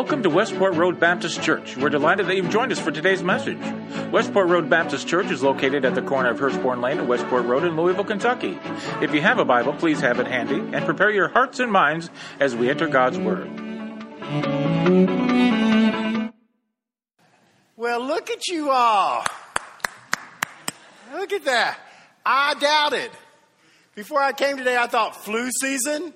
Welcome to Westport Road Baptist Church. We're delighted that you've joined us for today's message. Westport Road Baptist Church is located at the corner of Hurstbourne Lane and Westport Road in Louisville, Kentucky. If you have a Bible, please have it handy and prepare your hearts and minds as we enter God's Word. Well, look at you all. Look at that. I doubted. Before I came today, I thought flu season,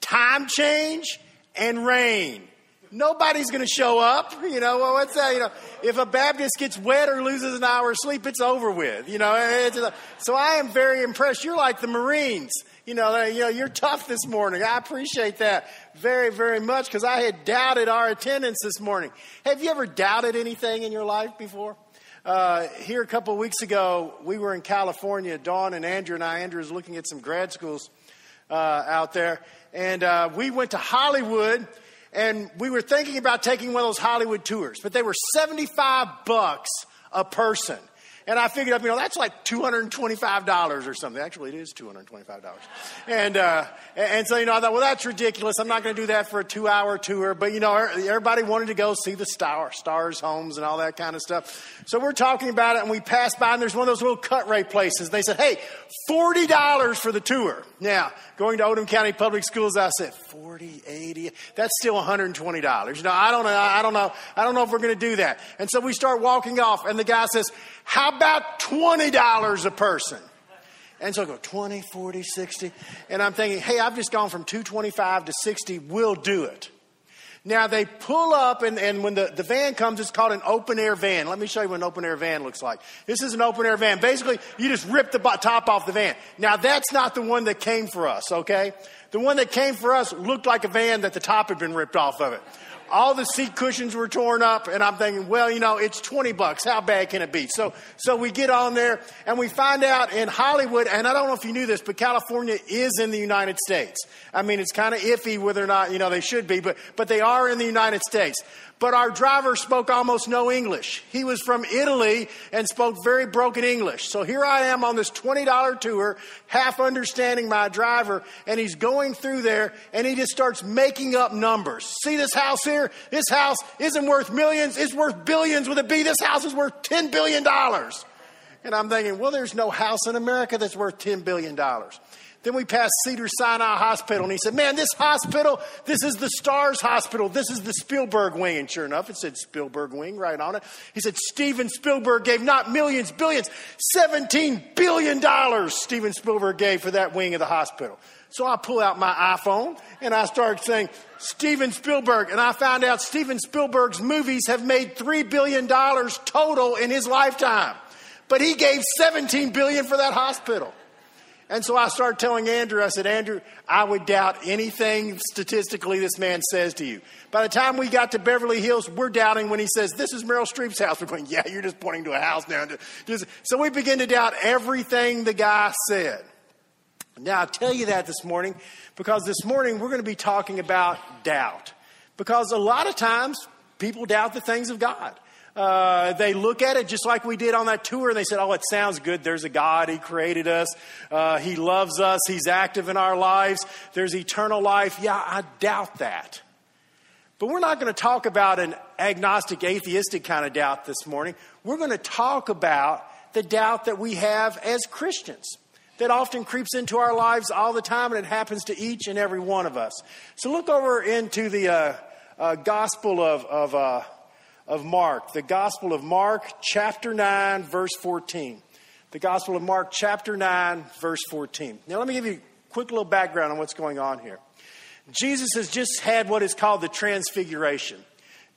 time change, and rain. Nobody's going to show up. You know, well, what's that? You know, if a Baptist gets wet or loses an hour of sleep, it's over with. You know, so I am very impressed. You're like the Marines. You know, you know, you're tough this morning. I appreciate that very, very much because I had doubted our attendance this morning. Have you ever doubted anything in your life before? Uh, here a couple of weeks ago, we were in California. Dawn and Andrew and I, Andrew was looking at some grad schools uh, out there, and uh, we went to Hollywood and we were thinking about taking one of those Hollywood tours, but they were 75 bucks a person. And I figured up, you know, that's like $225 or something. Actually, it is $225. And, uh, and so, you know, I thought, well, that's ridiculous. I'm not going to do that for a two hour tour. But, you know, everybody wanted to go see the star, stars' homes and all that kind of stuff. So we're talking about it and we passed by and there's one of those little cut rate places. They said, hey, $40 for the tour. Now, going to Oldham County Public Schools, I said, 40, 80, that's still $120. You know, I don't know, I don't know, I don't know if we're going to do that. And so we start walking off and the guy says, how about $20 a person? And so I go 20, 40, 60. And I'm thinking, hey, I've just gone from 225 to 60. We'll do it. Now they pull up, and, and when the, the van comes, it's called an open air van. Let me show you what an open air van looks like. This is an open air van. Basically, you just rip the top off the van. Now that's not the one that came for us, okay? The one that came for us looked like a van that the top had been ripped off of it all the seat cushions were torn up, and I'm thinking, well, you know, it's 20 bucks. How bad can it be? So, so we get on there, and we find out in Hollywood, and I don't know if you knew this, but California is in the United States. I mean, it's kind of iffy whether or not, you know, they should be, but, but they are in the United States. But our driver spoke almost no English. He was from Italy and spoke very broken English. So here I am on this $20 tour, half understanding my driver, and he's going through there and he just starts making up numbers. See this house here? This house isn't worth millions, it's worth billions with a B. This house is worth $10 billion. And I'm thinking, well, there's no house in America that's worth $10 billion. Then we passed Cedar Sinai Hospital, and he said, Man, this hospital, this is the Stars Hospital. This is the Spielberg wing. And sure enough, it said Spielberg wing right on it. He said, Steven Spielberg gave not millions, billions, $17 billion Steven Spielberg gave for that wing of the hospital. So I pull out my iPhone and I start saying, Steven Spielberg. And I found out Steven Spielberg's movies have made $3 billion total in his lifetime. But he gave 17 billion for that hospital. And so I started telling Andrew, I said, Andrew, I would doubt anything statistically this man says to you. By the time we got to Beverly Hills, we're doubting when he says, This is Meryl Streep's house. We're going, Yeah, you're just pointing to a house now. So we begin to doubt everything the guy said. Now, I tell you that this morning because this morning we're going to be talking about doubt. Because a lot of times people doubt the things of God. Uh, they look at it just like we did on that tour and they said, Oh, it sounds good. There's a God. He created us. Uh, he loves us. He's active in our lives. There's eternal life. Yeah, I doubt that. But we're not going to talk about an agnostic, atheistic kind of doubt this morning. We're going to talk about the doubt that we have as Christians that often creeps into our lives all the time, and it happens to each and every one of us. So look over into the uh, uh, Gospel of, of uh, of Mark, the Gospel of Mark, chapter 9, verse 14. The Gospel of Mark, chapter 9, verse 14. Now, let me give you a quick little background on what's going on here. Jesus has just had what is called the Transfiguration.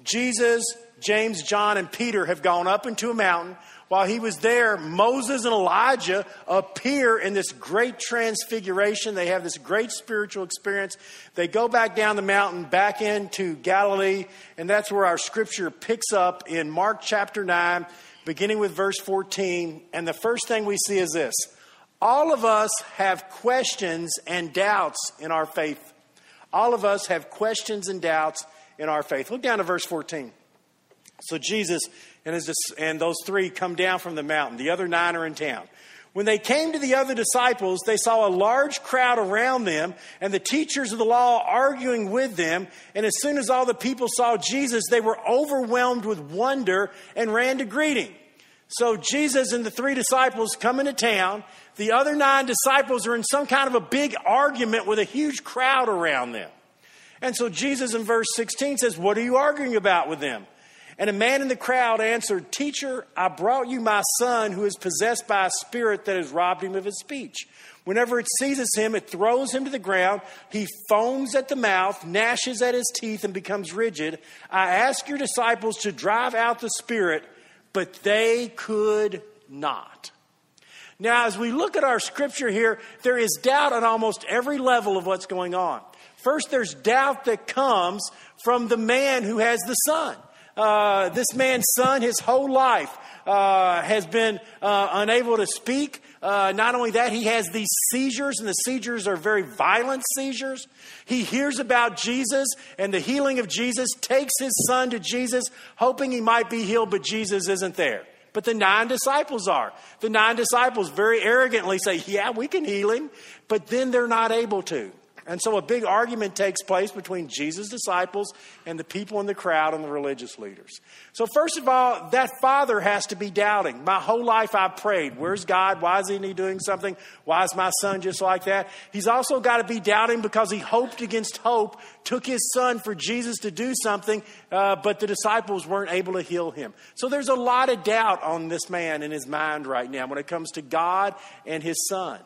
Jesus, James, John, and Peter have gone up into a mountain while he was there, Moses and Elijah appear in this great transfiguration. They have this great spiritual experience. They go back down the mountain, back into Galilee, and that's where our scripture picks up in Mark chapter 9, beginning with verse 14. And the first thing we see is this all of us have questions and doubts in our faith. All of us have questions and doubts in our faith. Look down to verse 14. So Jesus and, his, and those three come down from the mountain. The other nine are in town. When they came to the other disciples, they saw a large crowd around them and the teachers of the law arguing with them. And as soon as all the people saw Jesus, they were overwhelmed with wonder and ran to greet him. So Jesus and the three disciples come into town. The other nine disciples are in some kind of a big argument with a huge crowd around them. And so Jesus in verse 16 says, What are you arguing about with them? And a man in the crowd answered, Teacher, I brought you my son who is possessed by a spirit that has robbed him of his speech. Whenever it seizes him, it throws him to the ground. He foams at the mouth, gnashes at his teeth, and becomes rigid. I ask your disciples to drive out the spirit, but they could not. Now, as we look at our scripture here, there is doubt on almost every level of what's going on. First, there's doubt that comes from the man who has the son. Uh, this man's son, his whole life, uh, has been uh, unable to speak. Uh, not only that, he has these seizures, and the seizures are very violent seizures. He hears about Jesus and the healing of Jesus, takes his son to Jesus, hoping he might be healed, but Jesus isn't there. But the nine disciples are. The nine disciples very arrogantly say, Yeah, we can heal him, but then they're not able to. And so a big argument takes place between Jesus' disciples and the people in the crowd and the religious leaders. So, first of all, that father has to be doubting. My whole life I've prayed, where's God? Why isn't he doing something? Why is my son just like that? He's also got to be doubting because he hoped against hope, took his son for Jesus to do something, uh, but the disciples weren't able to heal him. So, there's a lot of doubt on this man in his mind right now when it comes to God and his son.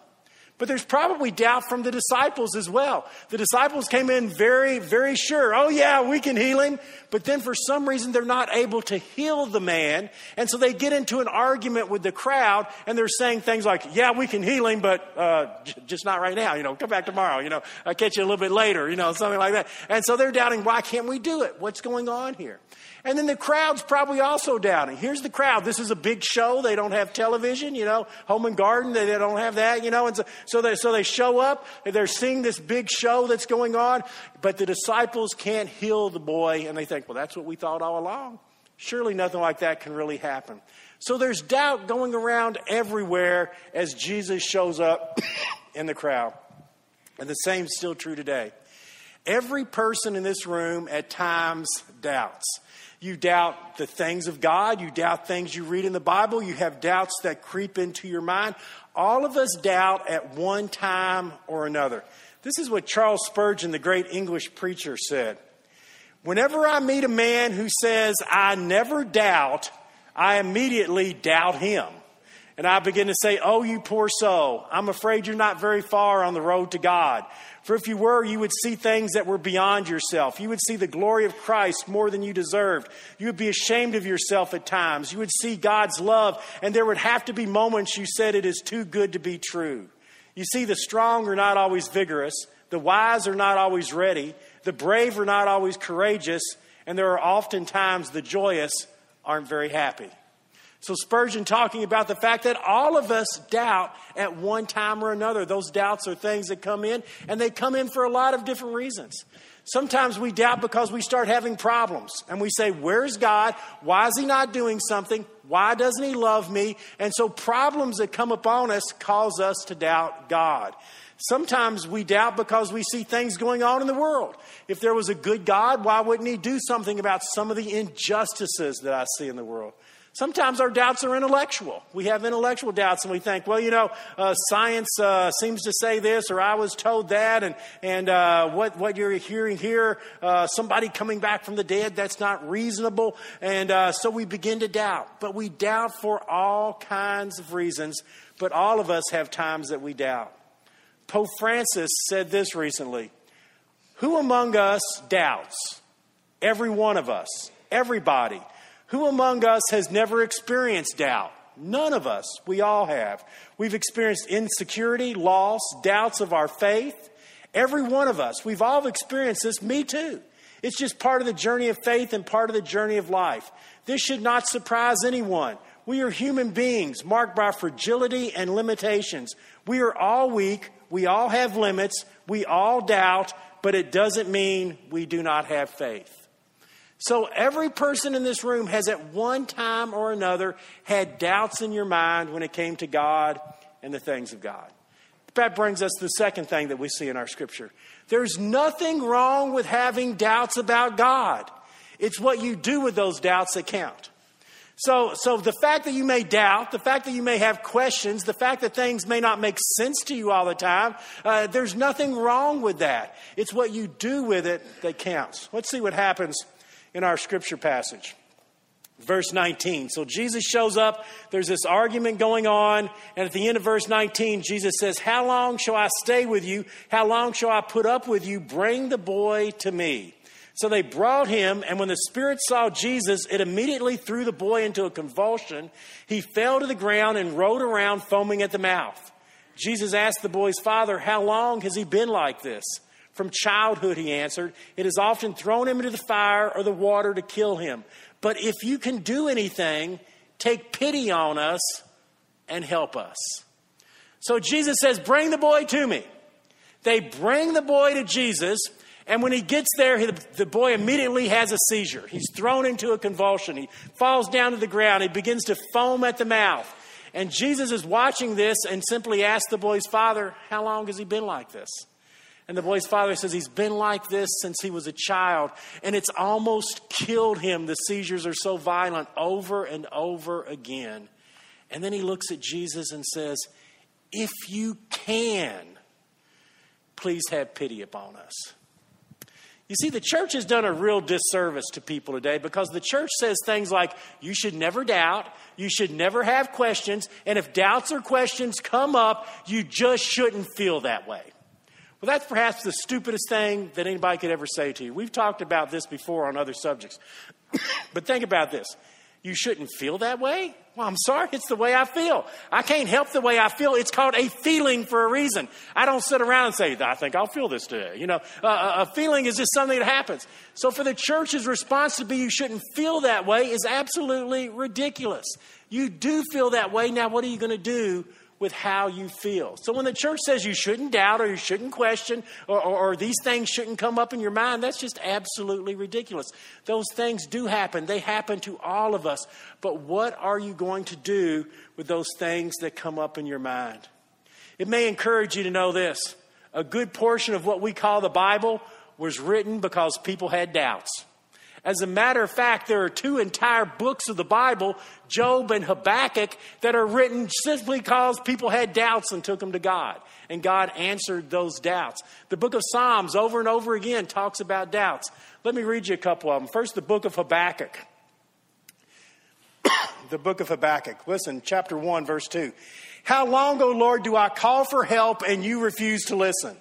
But there's probably doubt from the disciples as well. The disciples came in very, very sure, oh, yeah, we can heal him. But then for some reason, they're not able to heal the man. And so they get into an argument with the crowd and they're saying things like, yeah, we can heal him, but uh, j- just not right now. You know, come back tomorrow. You know, I'll catch you a little bit later, you know, something like that. And so they're doubting, why can't we do it? What's going on here? And then the crowd's probably also doubting. Here's the crowd. This is a big show. They don't have television, you know, home and garden. They, they don't have that, you know. And so, so, they, so they show up. They're seeing this big show that's going on. But the disciples can't heal the boy. And they think, well, that's what we thought all along. Surely nothing like that can really happen. So there's doubt going around everywhere as Jesus shows up in the crowd. And the same is still true today. Every person in this room at times doubts. You doubt the things of God. You doubt things you read in the Bible. You have doubts that creep into your mind. All of us doubt at one time or another. This is what Charles Spurgeon, the great English preacher, said. Whenever I meet a man who says, I never doubt, I immediately doubt him. And I begin to say, Oh, you poor soul, I'm afraid you're not very far on the road to God. For if you were, you would see things that were beyond yourself. You would see the glory of Christ more than you deserved. You would be ashamed of yourself at times. You would see God's love, and there would have to be moments you said it is too good to be true. You see, the strong are not always vigorous, the wise are not always ready, the brave are not always courageous, and there are often times the joyous aren't very happy. So Spurgeon talking about the fact that all of us doubt at one time or another. Those doubts are things that come in, and they come in for a lot of different reasons. Sometimes we doubt because we start having problems and we say, Where's God? Why is He not doing something? Why doesn't He love me? And so problems that come upon us cause us to doubt God. Sometimes we doubt because we see things going on in the world. If there was a good God, why wouldn't He do something about some of the injustices that I see in the world? Sometimes our doubts are intellectual. We have intellectual doubts and we think, well, you know, uh, science uh, seems to say this or I was told that, and, and uh, what, what you're hearing here, uh, somebody coming back from the dead, that's not reasonable. And uh, so we begin to doubt. But we doubt for all kinds of reasons, but all of us have times that we doubt. Pope Francis said this recently Who among us doubts? Every one of us, everybody. Who among us has never experienced doubt? None of us. We all have. We've experienced insecurity, loss, doubts of our faith. Every one of us. We've all experienced this. Me too. It's just part of the journey of faith and part of the journey of life. This should not surprise anyone. We are human beings marked by fragility and limitations. We are all weak. We all have limits. We all doubt, but it doesn't mean we do not have faith. So every person in this room has at one time or another had doubts in your mind when it came to God and the things of God. That brings us to the second thing that we see in our scripture. There's nothing wrong with having doubts about God. It's what you do with those doubts that count. So, so the fact that you may doubt, the fact that you may have questions, the fact that things may not make sense to you all the time, uh, there's nothing wrong with that. It's what you do with it that counts. Let's see what happens in our scripture passage. Verse 19. So Jesus shows up. There's this argument going on. And at the end of verse 19, Jesus says, How long shall I stay with you? How long shall I put up with you? Bring the boy to me. So they brought him, and when the spirit saw Jesus, it immediately threw the boy into a convulsion. He fell to the ground and rolled around, foaming at the mouth. Jesus asked the boy's father, How long has he been like this? From childhood, he answered. It has often thrown him into the fire or the water to kill him. But if you can do anything, take pity on us and help us. So Jesus says, Bring the boy to me. They bring the boy to Jesus. And when he gets there, the boy immediately has a seizure. He's thrown into a convulsion. He falls down to the ground. He begins to foam at the mouth. And Jesus is watching this and simply asks the boy's father, How long has he been like this? And the boy's father says, He's been like this since he was a child, and it's almost killed him. The seizures are so violent over and over again. And then he looks at Jesus and says, If you can, please have pity upon us. You see, the church has done a real disservice to people today because the church says things like, you should never doubt, you should never have questions, and if doubts or questions come up, you just shouldn't feel that way. Well, that's perhaps the stupidest thing that anybody could ever say to you. We've talked about this before on other subjects. but think about this you shouldn't feel that way? Well, I'm sorry, it's the way I feel. I can't help the way I feel. It's called a feeling for a reason. I don't sit around and say, I think I'll feel this today. You know, uh, a feeling is just something that happens. So for the church's response to be, you shouldn't feel that way, is absolutely ridiculous. You do feel that way. Now, what are you going to do with how you feel. So when the church says you shouldn't doubt or you shouldn't question or, or, or, these things shouldn't come up in your mind, that's just absolutely ridiculous. Those things do happen, they happen to all of us. But what are you going to do with those things that come up in your mind? It may encourage you to know this a good portion of what we call the Bible was written because people had doubts. As a matter of fact, there are two entire books of the Bible, Job and Habakkuk, that are written simply because people had doubts and took them to God. And God answered those doubts. The book of Psalms, over and over again, talks about doubts. Let me read you a couple of them. First, the book of Habakkuk. the book of Habakkuk. Listen, chapter 1, verse 2. How long, O Lord, do I call for help and you refuse to listen?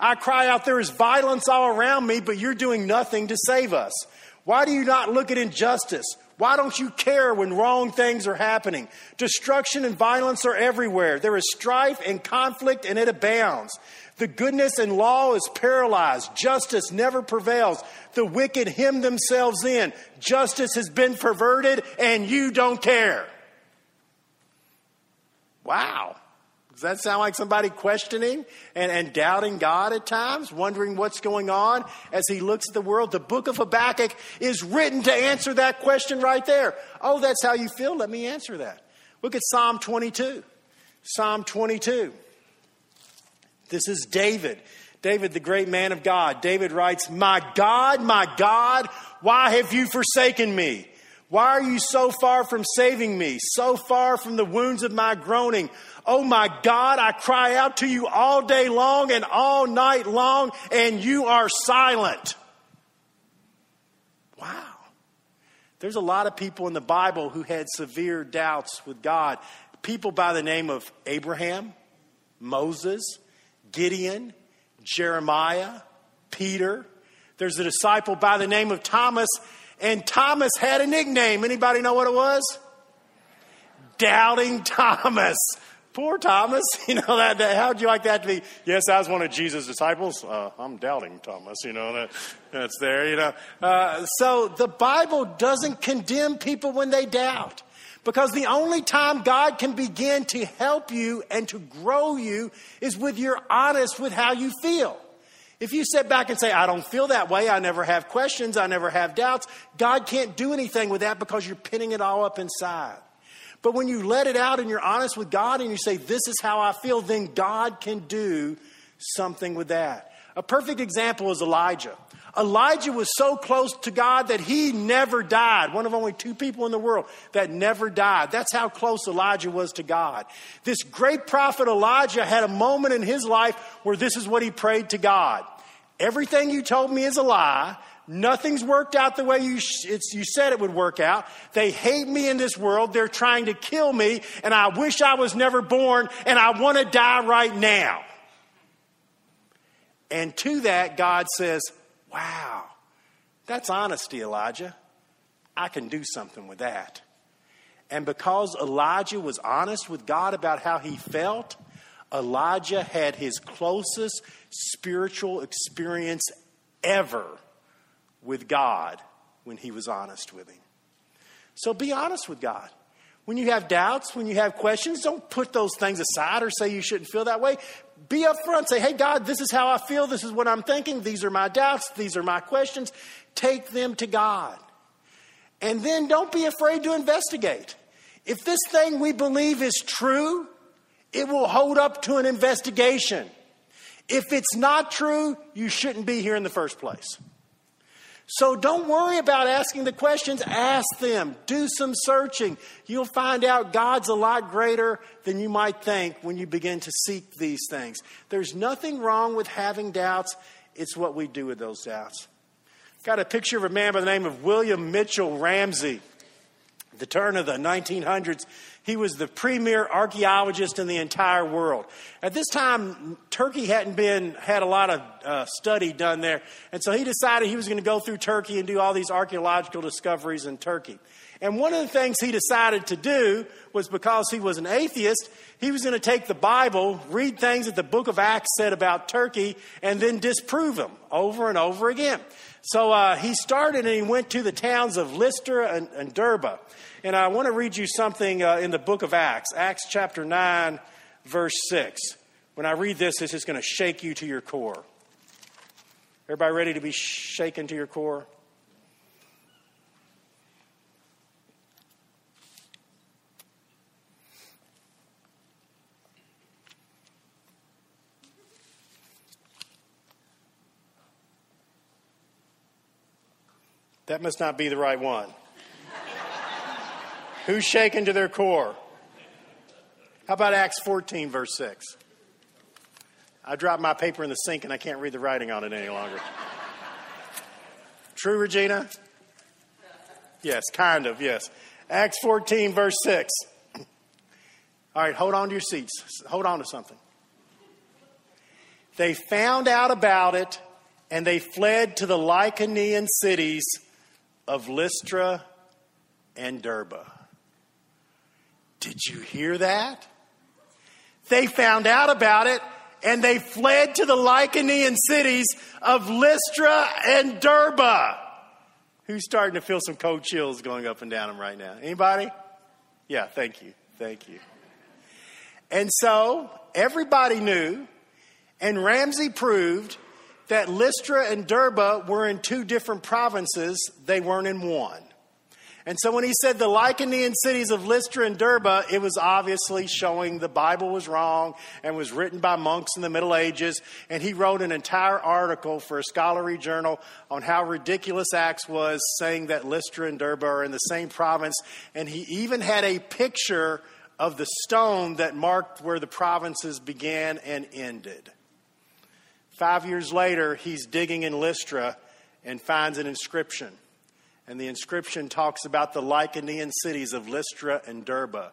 I cry out, there is violence all around me, but you're doing nothing to save us. Why do you not look at injustice? Why don't you care when wrong things are happening? Destruction and violence are everywhere. There is strife and conflict, and it abounds. The goodness and law is paralyzed. Justice never prevails. The wicked hem themselves in. Justice has been perverted, and you don't care. Wow. Does that sound like somebody questioning and, and doubting God at times, wondering what's going on as he looks at the world? The book of Habakkuk is written to answer that question right there. Oh, that's how you feel? Let me answer that. Look at Psalm 22. Psalm 22. This is David. David, the great man of God. David writes, My God, my God, why have you forsaken me? Why are you so far from saving me, so far from the wounds of my groaning? Oh my God, I cry out to you all day long and all night long, and you are silent. Wow. There's a lot of people in the Bible who had severe doubts with God. People by the name of Abraham, Moses, Gideon, Jeremiah, Peter. There's a disciple by the name of Thomas and Thomas had a nickname. Anybody know what it was? Doubting Thomas. Poor Thomas. You know that, that how'd you like that to be? Yes, I was one of Jesus' disciples. Uh, I'm doubting Thomas. You know that that's there. You know. Uh, so the Bible doesn't condemn people when they doubt. Because the only time God can begin to help you and to grow you is with you're honest with how you feel. If you sit back and say, I don't feel that way, I never have questions, I never have doubts, God can't do anything with that because you're pinning it all up inside. But when you let it out and you're honest with God and you say, This is how I feel, then God can do something with that. A perfect example is Elijah. Elijah was so close to God that he never died. One of only two people in the world that never died. That's how close Elijah was to God. This great prophet Elijah had a moment in his life where this is what he prayed to God. Everything you told me is a lie. Nothing's worked out the way you, you said it would work out. They hate me in this world. They're trying to kill me, and I wish I was never born, and I want to die right now. And to that, God says, Wow, that's honesty, Elijah. I can do something with that. And because Elijah was honest with God about how he felt, Elijah had his closest spiritual experience ever with God when he was honest with him. So be honest with God. When you have doubts, when you have questions, don't put those things aside or say you shouldn't feel that way. Be upfront. Say, hey, God, this is how I feel. This is what I'm thinking. These are my doubts. These are my questions. Take them to God. And then don't be afraid to investigate. If this thing we believe is true, it will hold up to an investigation. If it's not true, you shouldn't be here in the first place. So don't worry about asking the questions, ask them. Do some searching. You'll find out God's a lot greater than you might think when you begin to seek these things. There's nothing wrong with having doubts, it's what we do with those doubts. Got a picture of a man by the name of William Mitchell Ramsay. At the turn of the 1900s, he was the premier archaeologist in the entire world. At this time, Turkey hadn't been had a lot of uh, study done there, and so he decided he was going to go through Turkey and do all these archaeological discoveries in Turkey. And one of the things he decided to do was because he was an atheist, he was going to take the Bible, read things that the book of Acts said about Turkey, and then disprove them over and over again. So uh, he started and he went to the towns of Lystra and, and Derbe. And I want to read you something uh, in the book of Acts, Acts chapter 9, verse 6. When I read this, it's just going to shake you to your core. Everybody ready to be shaken to your core? That must not be the right one. Who's shaken to their core? How about Acts 14, verse 6? I dropped my paper in the sink and I can't read the writing on it any longer. True, Regina? Yes, kind of, yes. Acts 14, verse 6. All right, hold on to your seats. Hold on to something. They found out about it and they fled to the Lycaonian cities of Lystra and Derbe. Did you hear that? They found out about it and they fled to the Lycaonian cities of Lystra and Derbe. Who's starting to feel some cold chills going up and down them right now? Anybody? Yeah, thank you. Thank you. And so everybody knew, and Ramsay proved that Lystra and Derbe were in two different provinces, they weren't in one. And so when he said the Lycaonian cities of Lystra and Derbe, it was obviously showing the Bible was wrong and was written by monks in the Middle Ages. And he wrote an entire article for a scholarly journal on how ridiculous Acts was, saying that Lystra and Derbe are in the same province. And he even had a picture of the stone that marked where the provinces began and ended. Five years later, he's digging in Lystra and finds an inscription and the inscription talks about the Lycaonian cities of Lystra and Derbe.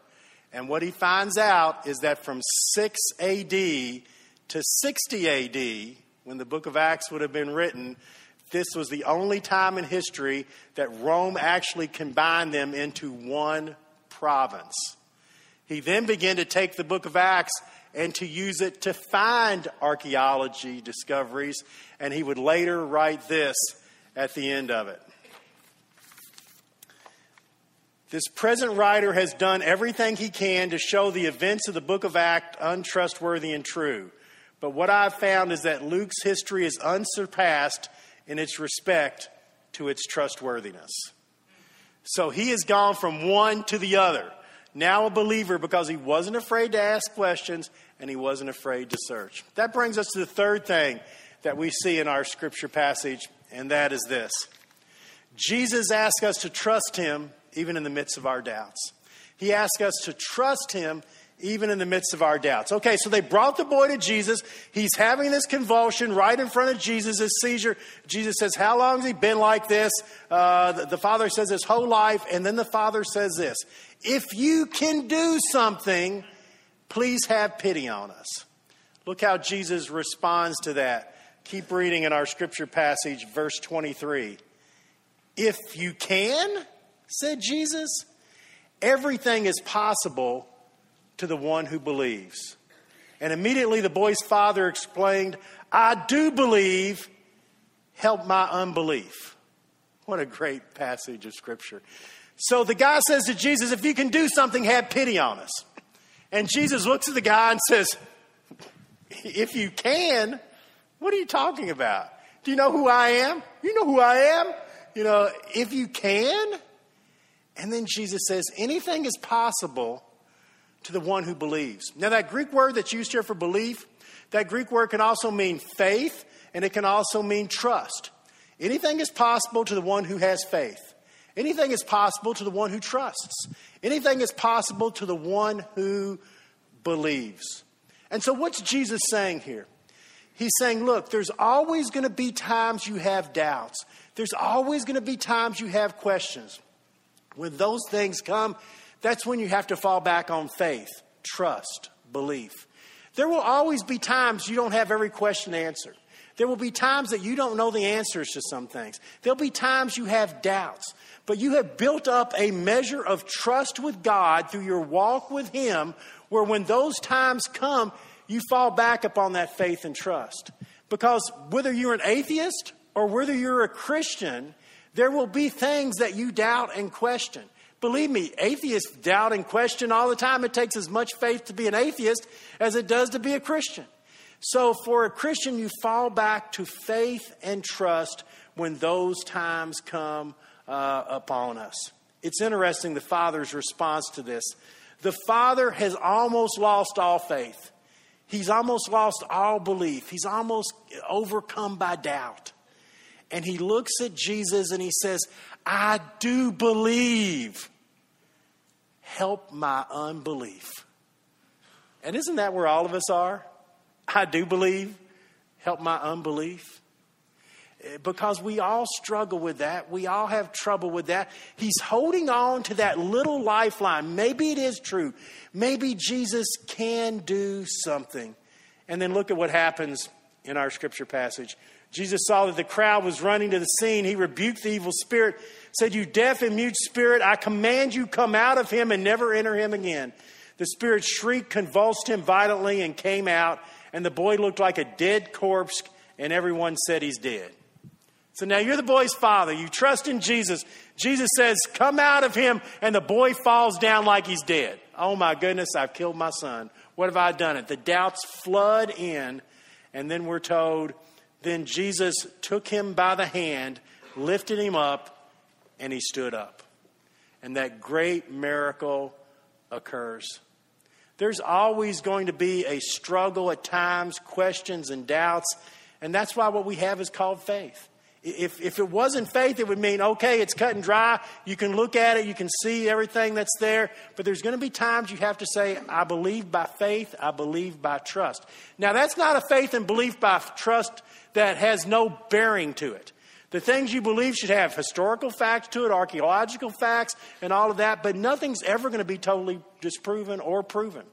And what he finds out is that from 6 AD to 60 AD, when the book of Acts would have been written, this was the only time in history that Rome actually combined them into one province. He then began to take the book of Acts and to use it to find archaeology discoveries, and he would later write this at the end of it. This present writer has done everything he can to show the events of the book of Acts untrustworthy and true. But what I've found is that Luke's history is unsurpassed in its respect to its trustworthiness. So he has gone from one to the other. now a believer because he wasn't afraid to ask questions and he wasn't afraid to search. That brings us to the third thing that we see in our scripture passage, and that is this Jesus asks us to trust him even in the midst of our doubts. He asks us to trust him even in the midst of our doubts. Okay, so they brought the boy to Jesus. He's having this convulsion right in front of Jesus, this seizure. Jesus says, How long has he been like this? Uh, the, the father says his whole life. And then the father says this If you can do something, please have pity on us. Look how Jesus responds to that. Keep reading in our scripture passage, verse 23. If you can, said Jesus, everything is possible to the one who believes. And immediately the boy's father explained, I do believe, help my unbelief. What a great passage of scripture. So the guy says to Jesus, If you can do something, have pity on us. And Jesus looks at the guy and says, If you can, what are you talking about? Do you know who I am? You know who I am? You know, if you can. And then Jesus says, Anything is possible to the one who believes. Now, that Greek word that's used here for belief, that Greek word can also mean faith and it can also mean trust. Anything is possible to the one who has faith. Anything is possible to the one who trusts. Anything is possible to the one who believes. And so, what's Jesus saying here? He's saying, look, there's always going to be times you have doubts. There's always going to be times you have questions. When those things come, that's when you have to fall back on faith, trust, belief. There will always be times you don't have every question answered. There will be times that you don't know the answers to some things. There'll be times you have doubts, but you have built up a measure of trust with God through your walk with Him, where when those times come, you fall back upon that faith and trust. Because whether you're an atheist or whether you're a Christian, there will be things that you doubt and question. Believe me, atheists doubt and question all the time. It takes as much faith to be an atheist as it does to be a Christian. So, for a Christian, you fall back to faith and trust when those times come uh, upon us. It's interesting the Father's response to this. The Father has almost lost all faith, he's almost lost all belief, he's almost overcome by doubt. And he looks at Jesus and he says, I do believe. Help my unbelief. And isn't that where all of us are? I do believe. Help my unbelief. Eh, because we all struggle with that. We all have trouble with that. He's holding on to that little lifeline. Maybe it is true. Maybe Jesus can do something. And then look at what happens in our scripture passage. Jesus saw that the crowd was running to the scene. He rebuked the evil spirit, said, You deaf and mute spirit, I command you, come out of him and never enter him again. The spirit shrieked, convulsed him violently, and came out. And the boy looked like a dead corpse, and everyone said he's dead. So now you're the boy's father. You trust in Jesus. Jesus says, Come out of him, and the boy falls down like he's dead. Oh my goodness, I've killed my son. What have I done? It. The doubts flood in, and then we're told, then Jesus took him by the hand, lifted him up, and he stood up. And that great miracle occurs. There's always going to be a struggle at times, questions and doubts, and that's why what we have is called faith. If, if it wasn't faith, it would mean, okay, it's cut and dry. You can look at it, you can see everything that's there. But there's going to be times you have to say, I believe by faith, I believe by trust. Now, that's not a faith and belief by trust that has no bearing to it. The things you believe should have historical facts to it, archaeological facts, and all of that, but nothing's ever going to be totally disproven or proven.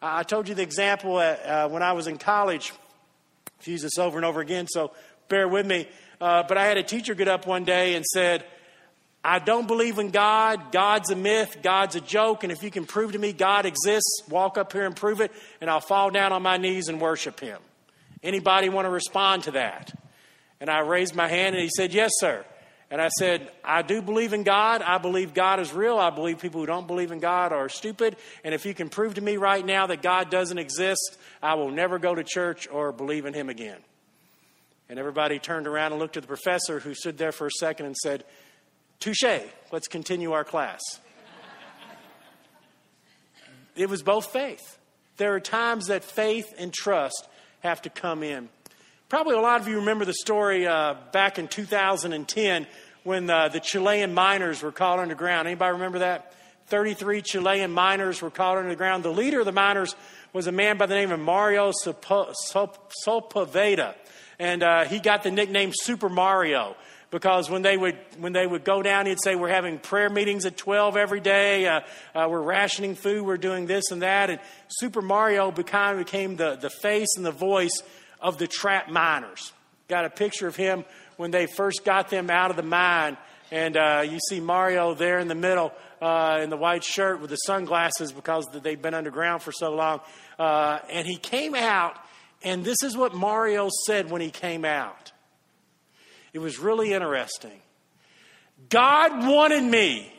I told you the example uh, when I was in college. I've used this over and over again, so bear with me. Uh, but I had a teacher get up one day and said, I don't believe in God. God's a myth. God's a joke. And if you can prove to me God exists, walk up here and prove it, and I'll fall down on my knees and worship Him. Anybody want to respond to that? And I raised my hand and he said, Yes, sir. And I said, I do believe in God. I believe God is real. I believe people who don't believe in God are stupid. And if you can prove to me right now that God doesn't exist, I will never go to church or believe in Him again. And everybody turned around and looked at the professor who stood there for a second and said, Touche, let's continue our class. it was both faith. There are times that faith and trust have to come in. Probably a lot of you remember the story uh, back in 2010 when uh, the Chilean miners were caught underground. Anybody remember that? 33 Chilean miners were caught underground. The leader of the miners was a man by the name of Mario Sepulveda, and uh, he got the nickname Super Mario because when they would when they would go down, he'd say, "We're having prayer meetings at 12 every day. Uh, uh, we're rationing food. We're doing this and that." And Super Mario became became the the face and the voice of the trap miners. Got a picture of him when they first got them out of the mine. And uh, you see Mario there in the middle uh, in the white shirt with the sunglasses because they've been underground for so long. Uh, and he came out, and this is what Mario said when he came out. It was really interesting. God wanted me,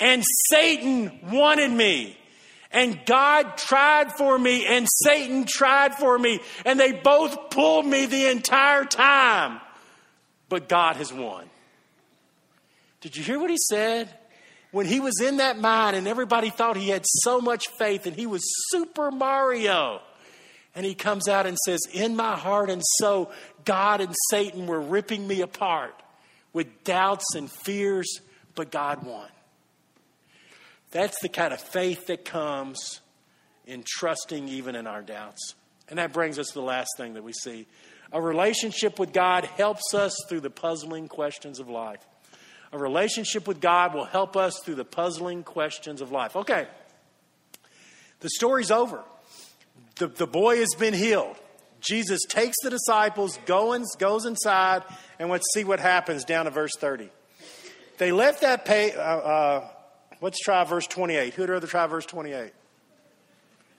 and Satan wanted me. And God tried for me, and Satan tried for me, and they both pulled me the entire time. But God has won. Did you hear what he said? When he was in that mine, and everybody thought he had so much faith, and he was Super Mario. And he comes out and says, In my heart and soul, God and Satan were ripping me apart with doubts and fears, but God won. That's the kind of faith that comes in trusting even in our doubts. And that brings us to the last thing that we see. A relationship with God helps us through the puzzling questions of life. A relationship with God will help us through the puzzling questions of life. Okay, the story's over. The, the boy has been healed. Jesus takes the disciples, goes, goes inside, and let's see what happens down to verse 30. They left that pay, uh, uh, Let's try verse 28. Who'd rather try verse 28?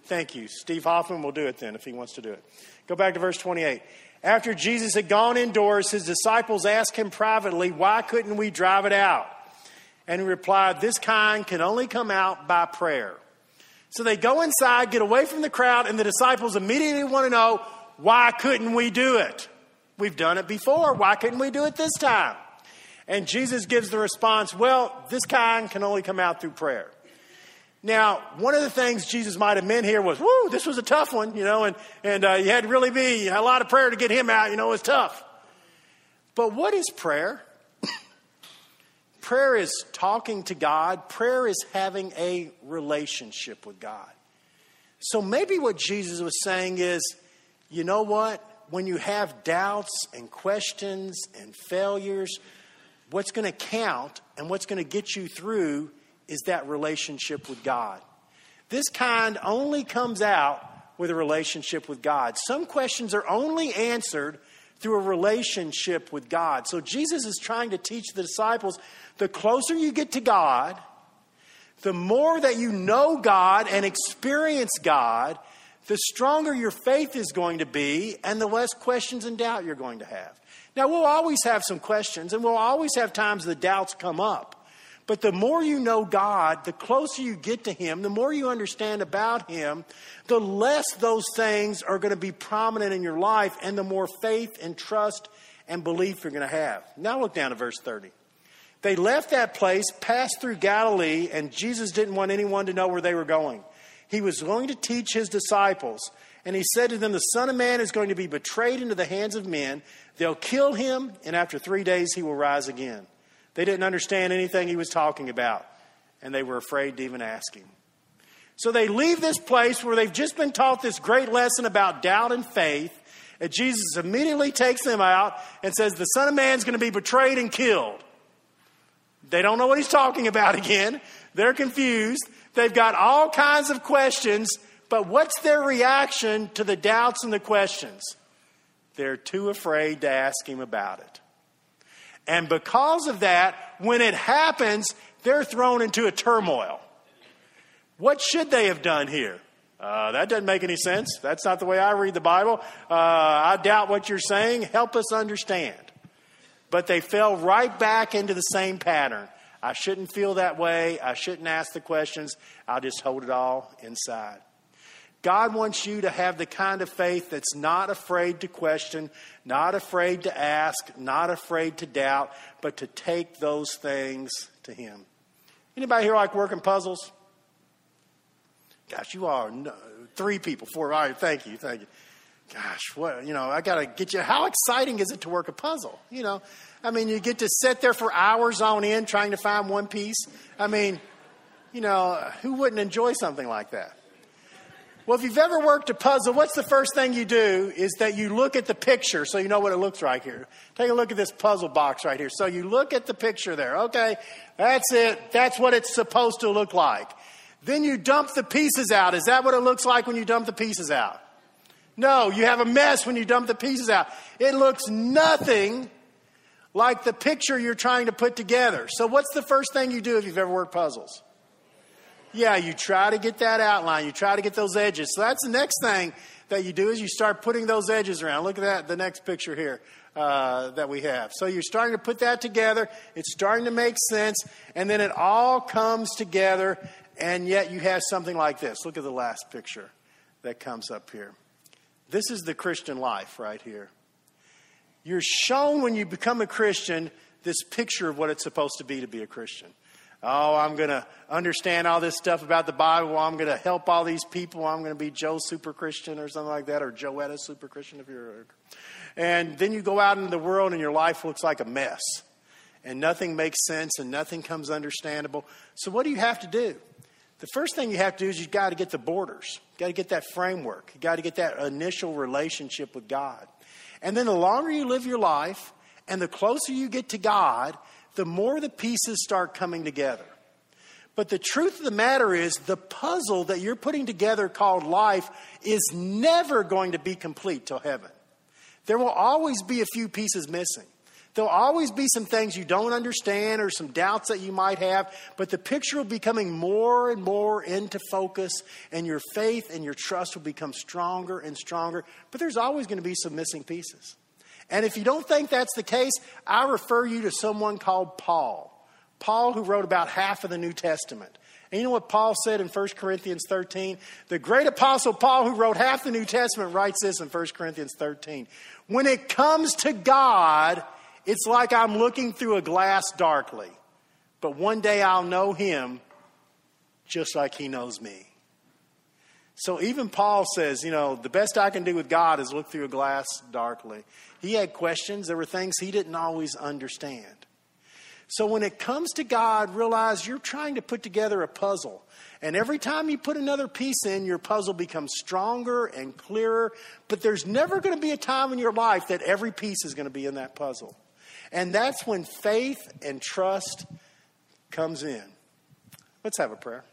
Thank you. Steve Hoffman will do it then if he wants to do it. Go back to verse 28. After Jesus had gone indoors, his disciples asked him privately, Why couldn't we drive it out? And he replied, This kind can only come out by prayer. So they go inside, get away from the crowd, and the disciples immediately want to know, Why couldn't we do it? We've done it before. Why couldn't we do it this time? And Jesus gives the response, well, this kind can only come out through prayer. Now, one of the things Jesus might have meant here was, whoo, this was a tough one, you know, and, and uh, you had to really be a lot of prayer to get him out, you know, it's tough. But what is prayer? Prayer is talking to God, prayer is having a relationship with God. So maybe what Jesus was saying is, you know what? When you have doubts and questions and failures, what's going to count and what's going to get you through is that relationship with God. This kind only comes out with a relationship with God. Some questions are only answered through a relationship with God. So Jesus is trying to teach the disciples the closer you get to God, the more that you know God and experience God, the stronger your faith is going to be and the less questions and doubt you're going to have. Now, we'll always have some questions and we'll always have times the doubts come up. But the more you know God, the closer you get to Him, the more you understand about Him, the less those things are going to be prominent in your life and the more faith and trust and belief you're going to have. Now, look down at verse 30. They left that place, passed through Galilee, and Jesus didn't want anyone to know where they were going. He was going to teach His disciples. And he said to them, The Son of Man is going to be betrayed into the hands of men. They'll kill him, and after three days he will rise again. They didn't understand anything he was talking about, and they were afraid to even ask him. So they leave this place where they've just been taught this great lesson about doubt and faith. And Jesus immediately takes them out and says, The Son of Man is going to be betrayed and killed. They don't know what he's talking about again. They're confused. They've got all kinds of questions but what's their reaction to the doubts and the questions? They're too afraid to ask him about it. And because of that, when it happens, they're thrown into a turmoil. What should they have done here? Uh, that doesn't make any sense. That's not the way I read the Bible. Uh, I doubt what you're saying. Help us understand. But they fell right back into the same pattern. I shouldn't feel that way. I shouldn't ask the questions. I'll just hold it all inside. God wants you to have the kind of faith that's not afraid to question, not afraid to ask, not afraid to doubt, but to take those things to Him. Anybody here like working puzzles? Gosh, you are no, three people, four. All right, thank you, thank you. Gosh, what, you know, I got to get you. How exciting is it to work a puzzle? You know, I mean, you get to sit there for hours on end trying to find one piece. I mean, you know, who wouldn't enjoy something like that? Well, if you've ever worked a puzzle, what's the first thing you do is that you look at the picture so you know what it looks like here. Take a look at this puzzle box right here. So you look at the picture there. Okay, that's it. That's what it's supposed to look like. Then you dump the pieces out. Is that what it looks like when you dump the pieces out? No, you have a mess when you dump the pieces out. It looks nothing like the picture you're trying to put together. So, what's the first thing you do if you've ever worked puzzles? Yeah, you try to get that outline. You try to get those edges. So that's the next thing that you do is you start putting those edges around. Look at that, the next picture here uh, that we have. So you're starting to put that together. It's starting to make sense, and then it all comes together, and yet you have something like this. Look at the last picture that comes up here. This is the Christian life right here. You're shown when you become a Christian this picture of what it's supposed to be to be a Christian. Oh, I'm going to understand all this stuff about the Bible. I'm going to help all these people. I'm going to be Joe Super Christian or something like that, or Joetta Super Christian if you're. And then you go out into the world and your life looks like a mess. And nothing makes sense and nothing comes understandable. So, what do you have to do? The first thing you have to do is you've got to get the borders. You've got to get that framework. You've got to get that initial relationship with God. And then the longer you live your life and the closer you get to God, the more the pieces start coming together. But the truth of the matter is, the puzzle that you're putting together called life is never going to be complete till heaven. There will always be a few pieces missing. There'll always be some things you don't understand or some doubts that you might have, but the picture will be coming more and more into focus, and your faith and your trust will become stronger and stronger. But there's always going to be some missing pieces. And if you don't think that's the case, I refer you to someone called Paul. Paul, who wrote about half of the New Testament. And you know what Paul said in 1 Corinthians 13? The great apostle Paul, who wrote half the New Testament, writes this in 1 Corinthians 13. When it comes to God, it's like I'm looking through a glass darkly. But one day I'll know him just like he knows me. So even Paul says, you know, the best I can do with God is look through a glass darkly. He had questions, there were things he didn't always understand. So when it comes to God, realize you're trying to put together a puzzle. And every time you put another piece in, your puzzle becomes stronger and clearer. But there's never going to be a time in your life that every piece is going to be in that puzzle. And that's when faith and trust comes in. Let's have a prayer.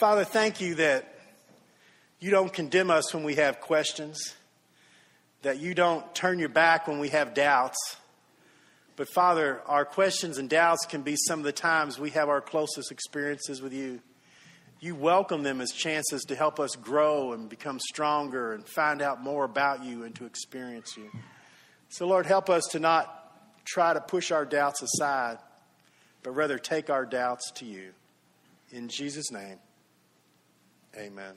Father, thank you that you don't condemn us when we have questions, that you don't turn your back when we have doubts. But Father, our questions and doubts can be some of the times we have our closest experiences with you. You welcome them as chances to help us grow and become stronger and find out more about you and to experience you. So, Lord, help us to not try to push our doubts aside, but rather take our doubts to you. In Jesus' name. Amen.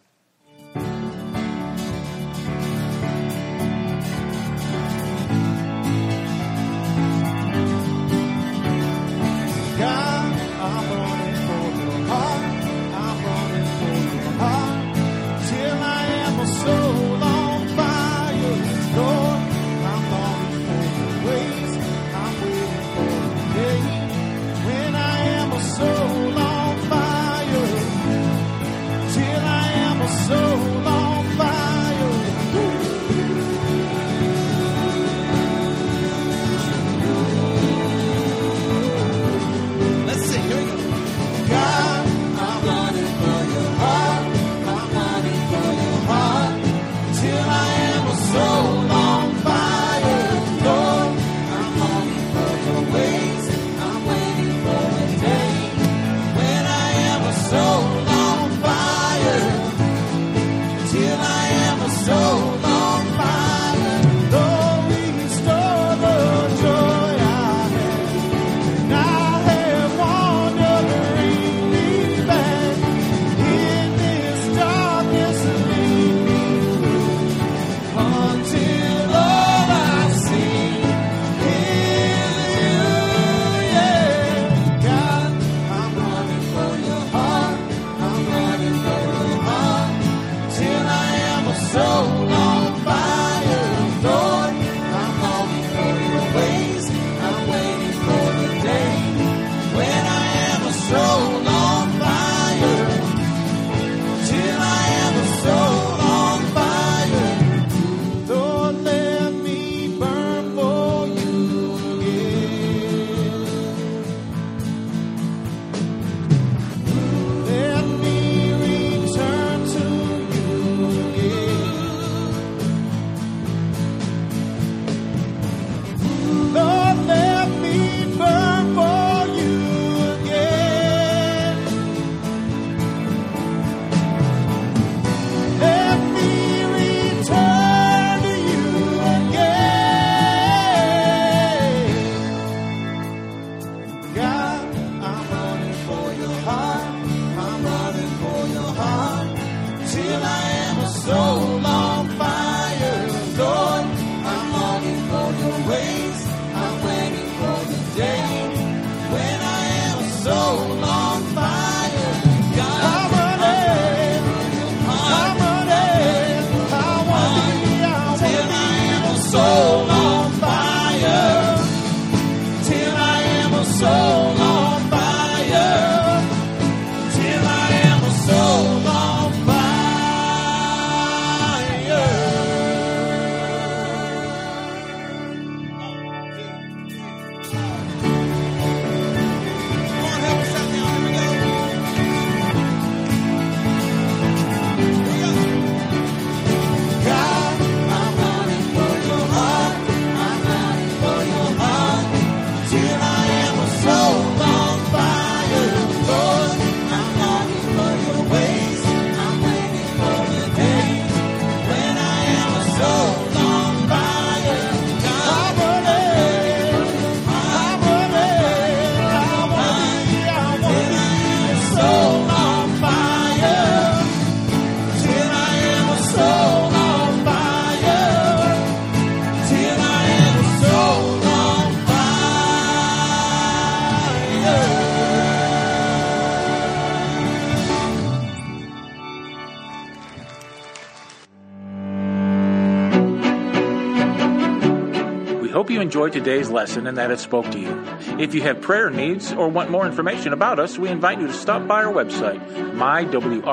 Enjoyed today's lesson and that it spoke to you. If you have prayer needs or want more information about us, we invite you to stop by our website, mywrbc.org,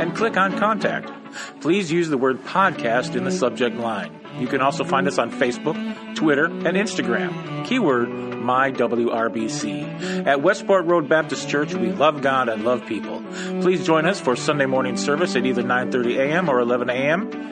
and click on Contact. Please use the word podcast in the subject line. You can also find us on Facebook, Twitter, and Instagram. Keyword MyWRBC. At Westport Road Baptist Church, we love God and love people. Please join us for Sunday morning service at either 9:30 a.m. or 11 a.m.